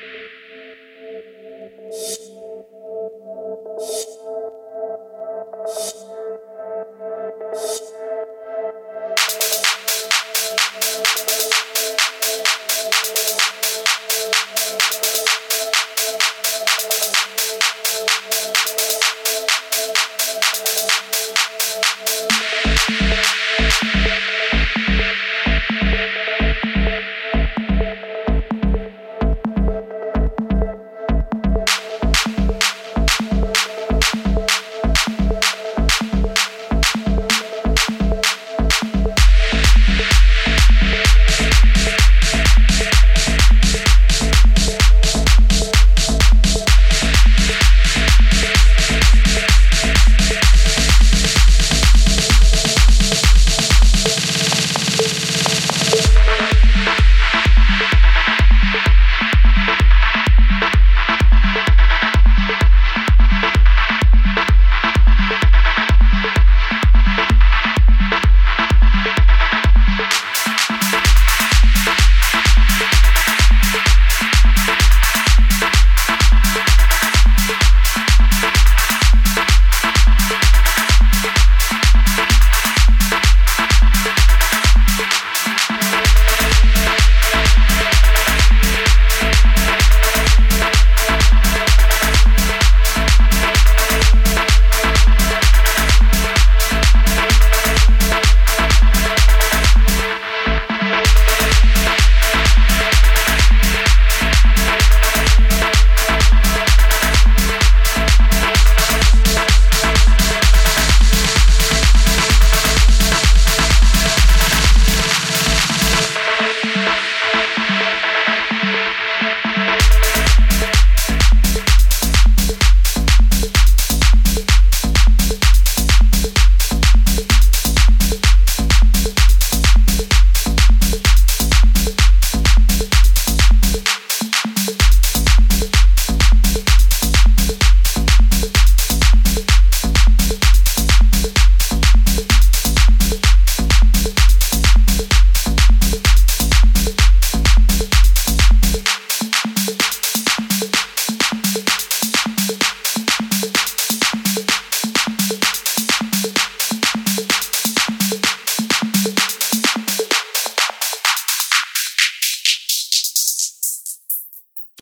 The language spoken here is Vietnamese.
you.